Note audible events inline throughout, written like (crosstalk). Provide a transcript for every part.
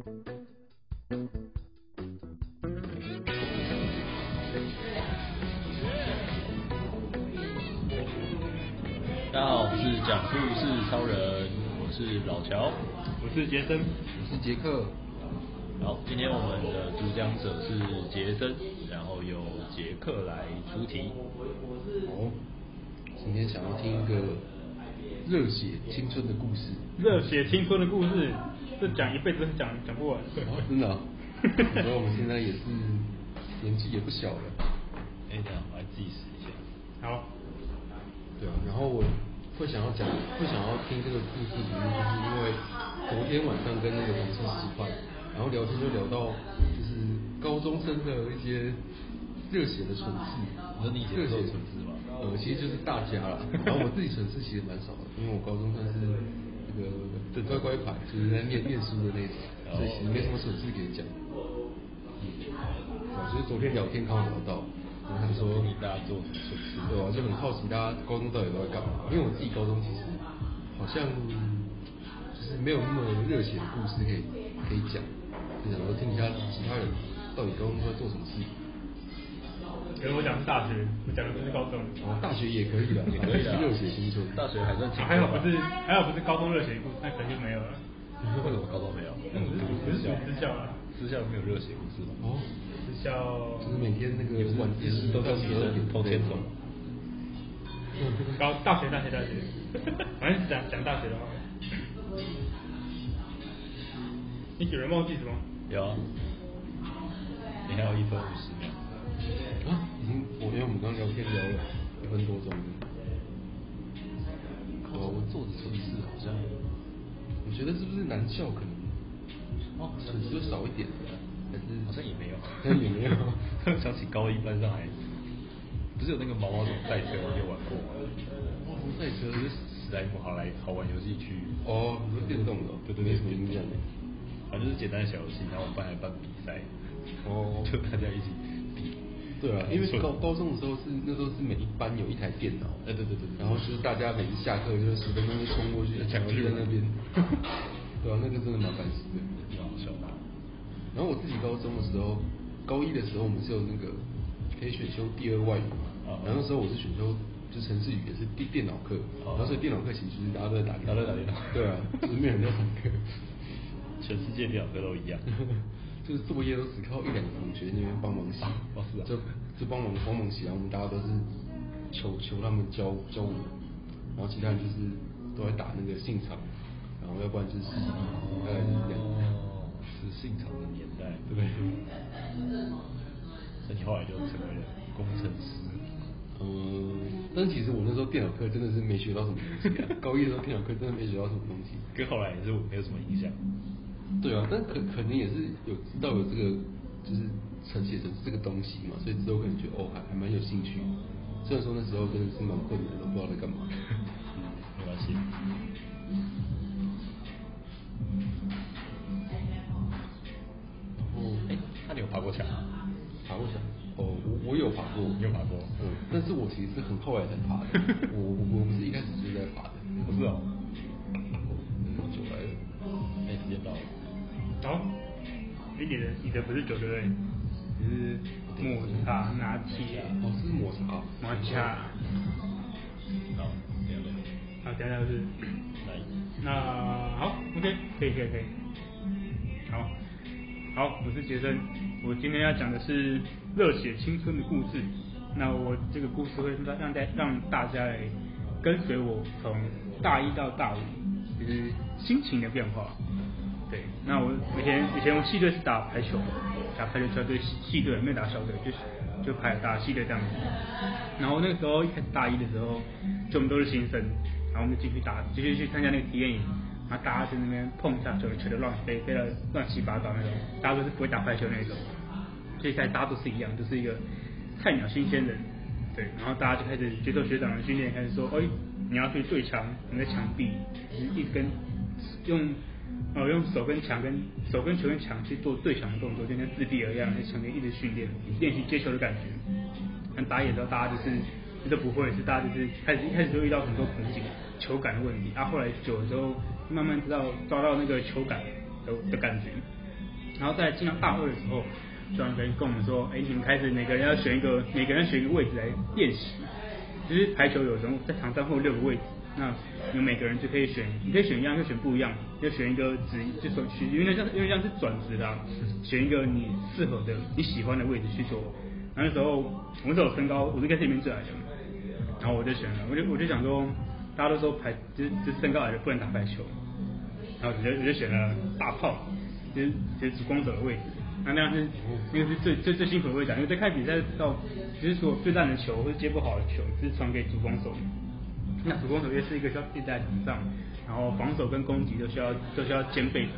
大家好，我是讲故事超人，我是老乔，我是杰森，我是杰克。好，今天我们的主讲者是杰森，然后由杰克来出题。好，今天想要听一个热血青春的故事。热血青春的故事，这讲一辈子讲讲不完。哦、真的、啊？(laughs) 然后我们现在也是年纪也不小了。哎，我来计时一下。好。对啊，然后我会想要讲，会想要听这个故事，原因就是因为昨天晚上跟那个同事吃饭。然后聊天就聊到，就是高中生的一些热血的蠢事。你说你以前做蠢事吗？呃，其实就是大家了。然后我自己蠢事其实蛮少的，因为我高中算是那个乖乖牌，就是在念念书的那种，所以没什么蠢事可以讲。嗯，所以昨天聊天刚好聊到，然后他说你大家做什么蠢事？对啊，就很好奇大家高中到底都在干嘛？因为我自己高中其实好像就是没有那么热血的故事可以可以讲。就想说听一下其他人到底高中都在做什么事。因为我讲的是大学，我讲的不是高中。哦，大学也可以的，也可以的。热血青春，大学还算。还好不是，还好不是高中热血故事，那可能就没有了。为什么高中没有？不是私校啊，私校没有热血故事吗？哦，私校就是每天那个晚自习都在学校偷天走。高大学大学大学，(laughs) 反正讲讲大学的话。你有人忘记什么？有啊，你还有一分五十秒。啊，已经，我因为我们刚聊天聊了一分多钟。高中做的蠢事好像，我觉得是不是男校可能？哦，蠢事就少一点，还是好像也没有，好像也没有。(laughs) 想起高一班上还，不是有那个毛毛虫赛车，你有玩过吗？毛毛虫赛车是史莱姆好来好玩游戏区。哦，你说电动的？对对对，没什么印。反正就是简单的小游戏，然后我们班还办比赛，哦，(laughs) 就大家一起比。对啊，因为高高中的时候是那时候是每一班有一台电脑，哎对对对对，然后就是大家每次下课就是十分钟就冲过去抢过去在那边，(laughs) 对啊，那个真的蛮烦死的。然后我自己高中的时候，高一的时候我们是有那个可以选修第二外语嘛，然后那时候我是选修就程式语也是电电脑课，然后所以电脑课其实就是大家都在打电脑，大家都在打电脑，对啊，就是没有人在上课。全世界电脑课都一样，(laughs) 就是作业都只靠一两个同学那边帮忙写，哦是啊，就就帮忙帮忙写，然后我们大家都是求求他们教教我们，然后其他人就是都在打那个信长，然后要不然就是世纪帝国，大概就是这样。哦，是信长的年代，对不对？那你后来就成为了工程师。嗯，但其实我那时候电脑课真的是没学到什么东西啊，高一的时候电脑课真的没学到什么东西，跟后来也是没有什么影响。对啊，但可可能也是有知道有这个，就是成写程式这个东西嘛，所以之后可能觉得哦还还蛮有兴趣。虽然说那时候真的是蛮困难都，不知道在干嘛。嗯，(laughs) 没关系。然后，哎，那你有爬过墙？爬过墙？哦，我我有爬过，你有爬过？嗯，但是我其实是很后来才爬的，(laughs) 我我我不是一开始就在爬的，不是哦。你的你的不是酒对不对？是抹茶拿铁。哦，是抹茶。抹茶。好，这样的。好，等下就是。来。那好，OK，可以可以可以。好。好，我是杰森，我今天要讲的是热血青春的故事。那我这个故事会让让大让大家来跟随我从大一到大五，就是心情的变化。对，那我以前以前我系队是打排球，打排球球队系队没有打校队，就是就排打系队这样子。然后那个时候一开始大一的时候，就我们都是新生，然后我们就继续打，继续去参加那个体验营。然后大家在那边碰一下球，球的乱飞，飞到乱七八糟那种，大家都是不会打排球那种，所以大家都是一样，就是一个菜鸟新鲜人，对，然后大家就开始接受学长的训练，开始说，哎，你要去对墙，你在墙壁，一直跟用，呃，用手跟墙跟手跟球跟墙去做对墙的动作，就像自闭儿一样在墙边一直训练，练习接球的感觉。但打野的时候，大家就是都不会，是大家就是开始一开始就遇到很多瓶颈。球感的问题，啊，后来久了之后，慢慢知道抓到那个球感的的感觉，然后在进到大二的时候，教练跟跟我们说，哎，你们开始每个人要选一个，每个人选一个位置来练习。其实排球有时候在场上会有六个位置，那你们每个人就可以选，你可以选一样，就选不一样，就选一个职，就说去，因为像因为像是转职的，选一个你适合的、你喜欢的位置去做。然后那时候我那时候身高，我是跟这边最矮的，然后我就选了，我就我就想说，大家都说排就是就是身高矮的不能打排球，然后我就我就选了大炮，就是就是主攻手的位置。那那样是那个是最最最辛苦的位置，因为在看比赛到，其实说最烂的球或者接不好的球，是传给主攻手。那主攻手又是一个需要立在场上，然后防守跟攻击都需要都需要兼备的。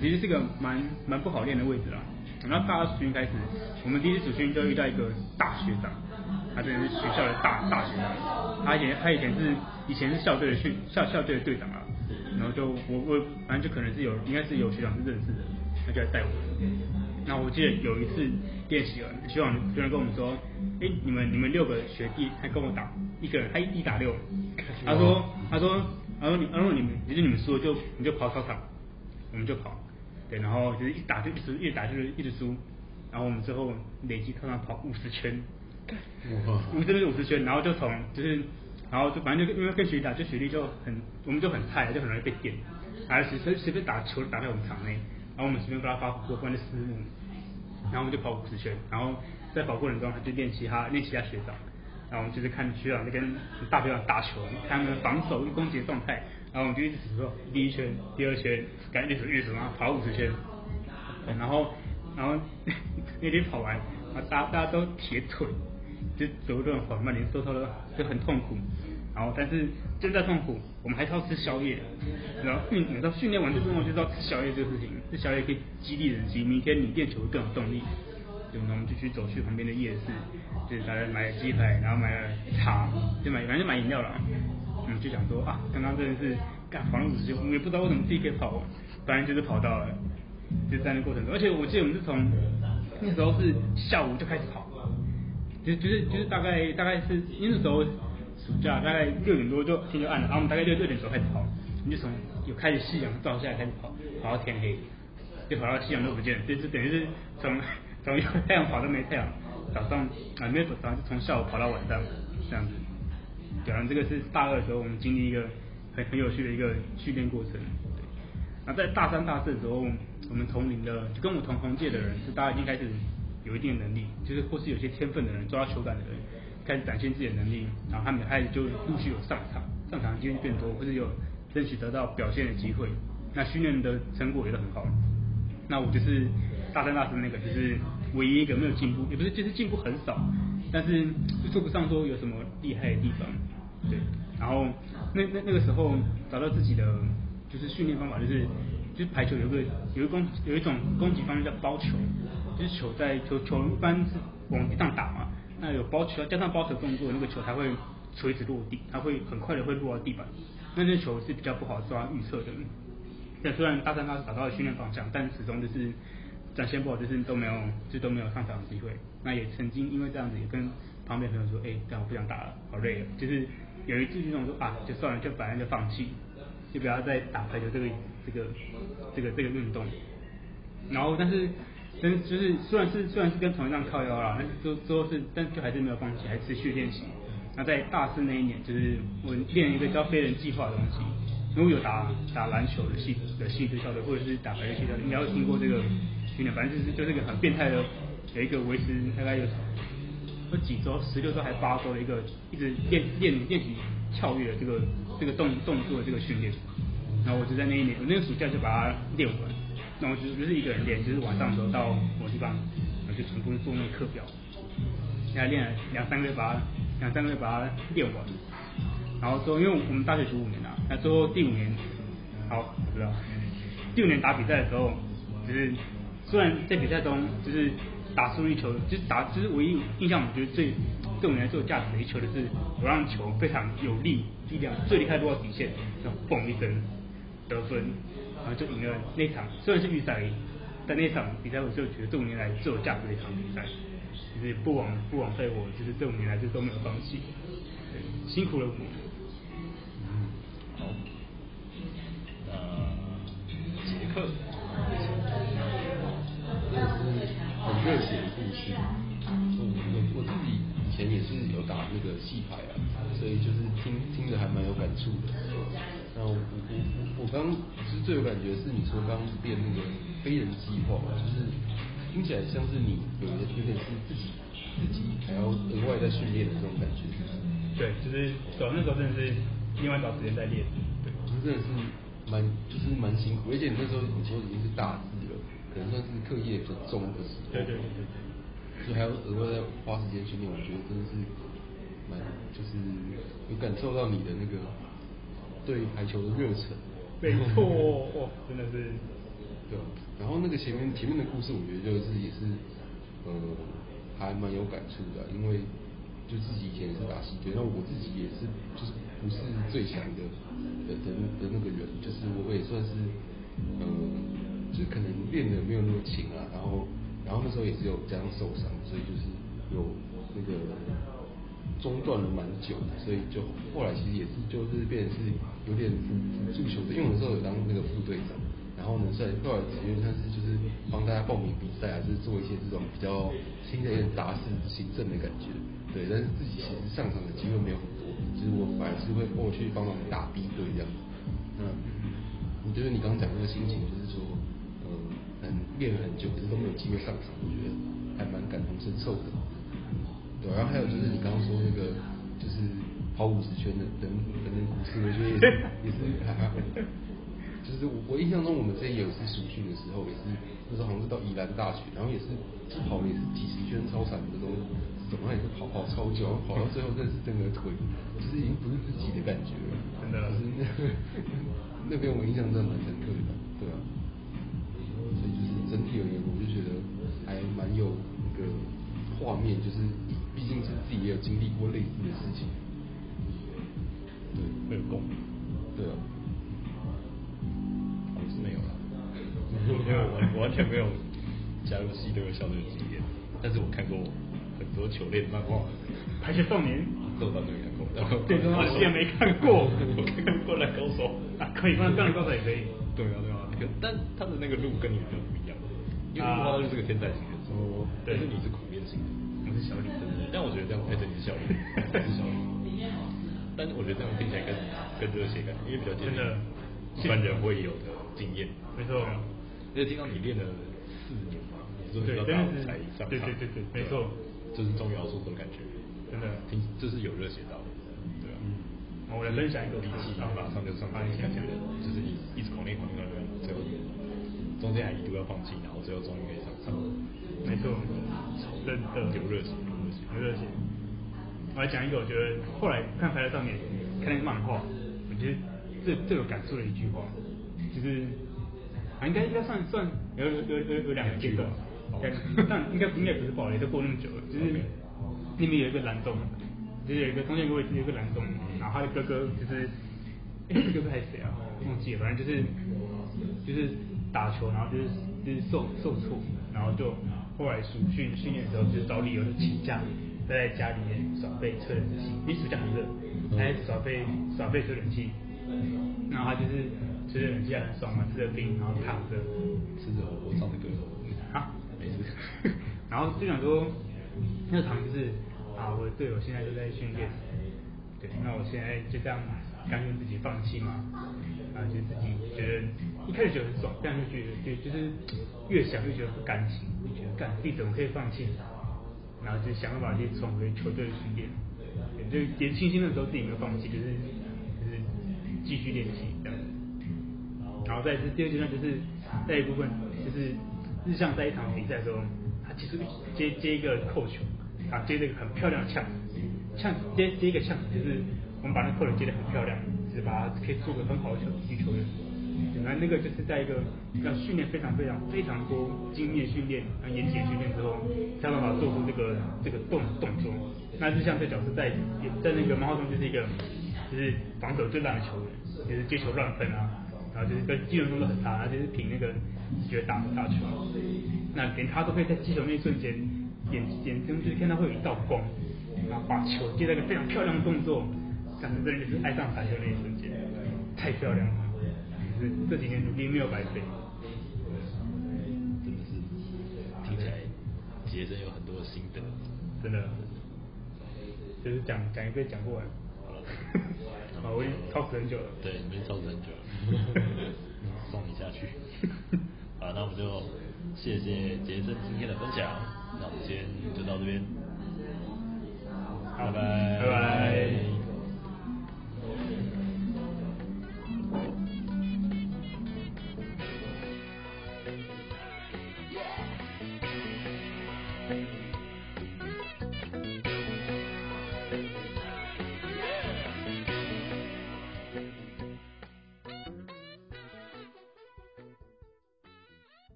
其实是个蛮蛮不好练的位置啦。然后大二暑训开始，我们第一次暑训就遇到一个大学长，他真的是学校的大大学长。他以前他以前是以前是校队的训校校队的队长啊。然后就我我反正就可能是有应该是有学长是认识的。他就来带我。那我记得有一次练习了，学长学长跟我们说，哎、你们你们六个学弟还跟我打一个人，他一打六。他说他说他说你他说你们就是你们输了就你就跑操场，我们就跑。对，然后就是一打就一直一打就是一直输，然后我们最后累计操场跑五十圈，五十圈五十圈，然后就从就是然后就反正就因为跟学弟打，就学弟就很我们就很菜，就很容易被电，还是随随便打球打在我们场内。然后我们随便跟他发过关的失误，然后我们就跑五十圈，然后在跑过程中他就练其他练其他学长，然后我们就是看学长在跟大学长打球，看他们防守跟攻击的状态，然后我们就一直说第一圈、第二圈，赶紧越走越走，然后跑五十圈，然后然后 (laughs) 那天跑完，啊大大家都铁腿，就走路很缓慢，连说说的就很痛苦。然后，但是正在痛苦，我们还是要吃宵夜。然后训，你知道训练完之后就知道吃宵夜这个事情，吃宵夜可以激励人心，明天你练球更有动力。对，那我们就去走去旁边的夜市，就是大家买了鸡排，然后买了茶，就买反正就买饮料了。嗯，就想说啊，刚刚真的是干跑了五十圈，我也不知道为什么自己可以跑完，反正就是跑到了，就在那过程中。而且我记得我们是从那时候是下午就开始跑，就就是就是大概大概是因为那时候。暑假大概六点多就天就暗了，然后我们大概六六点多开始跑，我们就从有开始夕阳照下来开始跑，跑到天黑，就跑到夕阳都不见了，就是等于是从从有太阳跑到没太阳，早上啊没有早上就从下午跑到晚上这样子。讲完这个是大二的时候我们经历一个很很有趣的一个训练过程。对，那在大三大四的时候，我们同龄的就跟我同同届的人，是大家已经开始有一定的能力，就是或是有些天分的人，抓球感的人。开始展现自己的能力，然后他们开始就陆续有上场，上场机会变多，或是有争取得到表现的机会。那训练的成果也都很好。那我就是大三大四那个，就是唯一一个没有进步，也不是就是进步很少，但是就说不上说有什么厉害的地方。对，然后那那那个时候找到自己的就是训练方法，就是就是排球有个有一攻有一种攻击方式叫包球，就是球在球球一般是往地上打嘛。那有包球，加上包球动作，那个球才会垂直落地，它会很快的会落到地板。那那球是比较不好抓预测的。但虽然大三大四找到了训练方向，但始终就是展现不好，就是都没有就都没有上场的机会。那也曾经因为这样子，也跟旁边朋友说，哎、欸，但我不想打了，好累了。就是有一次这种说啊，就算了，就反正就放弃，就不要再打排球这个这个这个这个运动。然后但是。真就是虽然是虽然是跟同一张靠腰啦，但是都都是，但就还是没有放弃，还持续练习。那在大四那一年，就是我练一个叫飞人计划的东西。如果有打打篮球的系的系的校队，或者是打排球系校队，应该会听过这个训练。反正就是就是一个很变态的，有一个维持大概有有几周，十六周还八周的一个一直练练练习跳跃的这个这个动动作的这个训练。然后我就在那一年，我那个暑假就把它练完。那我就是不是一个人练，就是晚上的时候到某地方，然后就全部做那个课表，现在练了两三个月，把它两三个月把它练完。然后说，因为我们大学读五年啊，那最后第五年，好，我不知道，第五年打比赛的时候，就是虽然在比赛中就是打出一球，就是打，就是唯一印象我觉得最对我们来说有价值的一球的是，我让球非常有力，力量最厉害落到底线，然后嘣一声得分。然后就赢了那场，虽然是预赛，但那场比赛我就觉得这五年来最有价值的一场比赛，就是不枉不枉费我，就是这五年来就都没有放弃，辛苦了五年。好，那杰克。事。我我我自己以前也是有打那个戏牌啊，所以就是听听着还蛮有感触的。那我我我我刚其实最有感觉是你说刚刚练那个飞人计划，就是听起来像是你有有有点是自己自己还要额外在训练的这种感觉。对，就是走那时候真的是另外找时间在练。对，就是真的是蛮就是蛮辛苦，而且你那时候你说已经是大四了，可能算是课业比较重的时候。对对对对。所以还要额外再花时间训练，我觉得真的是蛮就是有感受到你的那个。对排球的热忱，没错，哇，真的是，(laughs) 对。然后那个前面前面的故事，我觉得就是也是，呃，还蛮有感触的，因为就自己以前也是打系队，那我自己也是就是不是最强的的的的那个人，就是我也算是，呃，就可能练的没有那么勤啊，然后然后那时候也是有这样受伤，所以就是有那个。中断了蛮久的，所以就后来其实也是就是变成是有点辅助球队，因为我那时候有当那个副队长，然后呢在后来因为他是就是帮大家报名比赛啊，就是做一些这种比较新的一点杂事行政的感觉，对，但是自己其实上场的机会没有很，是会过去帮忙打 B 队这样。那我觉得你刚刚讲那个心情，就是说，呃，很练了很久，可是都没有机会上场，我觉得还蛮感同身受的。对，然后还有就是你刚刚说那个，就是跑五十圈的等等等故事，我觉得也是也是 (laughs) 还还，就是我我印象中我们之前有一次暑训的时候，也是那时候好像是到宜兰大学，然后也是跑也是几十圈超长的，都怎么也是跑跑超久，跑到最后真的是整个腿是已经不是自己的感觉了，真的，就 (laughs) 是那那边我印象真的蛮深刻的，对啊，所以就是整体而言，我就觉得还蛮有那个画面，就是。毕竟是自己也有经历过类似的事情，对，没有共鸣，对啊，我是没有了，(laughs) 因为我完全没有加入系队校队的经验，但是我看过很多球类的漫画，排球少年，(laughs) 对，我之前没看过，我看过灌篮高手，啊，可以，灌篮高手也可以，对啊对啊，那个，但他的那个路跟你比较不一样，因为他就是个天才型的，哦，但是你是苦练型的。是小李，但我觉得这样，哎，对，你是小李，是小李。但是我觉得这样听起来更更热血感，因为比较接近一般人会有的经验。没错，而且听到你练了四年嘛，你说比较大才上场，对对对对，没错，这是终于要出的感觉，真的，听这是有热血到。我来分享一个力气，马上就上场，感觉就是一一直狂练狂练，最后中间还一度要放弃，然后最后终于可以上场。没错。真的有热情，有热情。我来讲一个，我觉得后来看《排在上面》看那个漫画，我觉得最最有感触的一句话，就是啊，应该应该算算有有有有有两个阶段，但应该应该不是暴雷，都过那么久了。就是那边有一个蓝中，就是有一个中间一个有一个蓝中，然后他的哥哥就是，哎，(coughs) 哥哥还是谁啊？忘记了，反正就是就是打球，然后就是就是受受挫，然后就。后来暑训训练的时候，就找理由就请假，待在家里面耍废吹冷气。因为暑假很热，还耍废耍废吹冷气。然后他就是吹着冷气还很爽嘛，吃着冰，然后躺着吃着我唱的歌。啊，没事。(laughs) 然后就想说，那个场就是啊，我的队友现在都在训练，对，那我现在就这样甘愿自己放弃嘛？啊，就自己觉得一开始觉得很爽，但是觉得就就是越想越觉得不甘心。就觉得干，自己怎么可以放弃？然后就想办法去重回球队训练，对就年轻轻的时候自己没有放弃，就是就是继续练习这样。然后再是第二阶段，就是在一部分就是日向在一场比赛的时候，他其实接接一个扣球，啊接了一个很漂亮的呛，呛接接一个呛，就是我们把那扣篮接得很漂亮，就是把它可以做个很好的球击球员。本来那个就是在一个要训练非常非常非常多经验训练、啊严谨训练之后，才有办法做出这个这个动动作。那就像这角色在在那个漫画中就是一个就是防守最烂的球员，就是接球乱喷啊，然后就是跟技能动作很差，就是凭那个直觉打打球。那连他都可以在击球那一瞬间眼眼中就是看到会有一道光，然后把球接到一个非常漂亮的动作，感觉这人就是爱上排球那一瞬间，太漂亮了。这几年努力没有白费，真的是听起来结杰森有很多的心得，真的，就是讲讲一遍讲不完。好了，好，我已经超时很久了。对，已经超时很久了，(laughs) (laughs) 送你下去。(laughs) 啊，那我们就谢谢杰森今天的分享，那我们今天就到这边，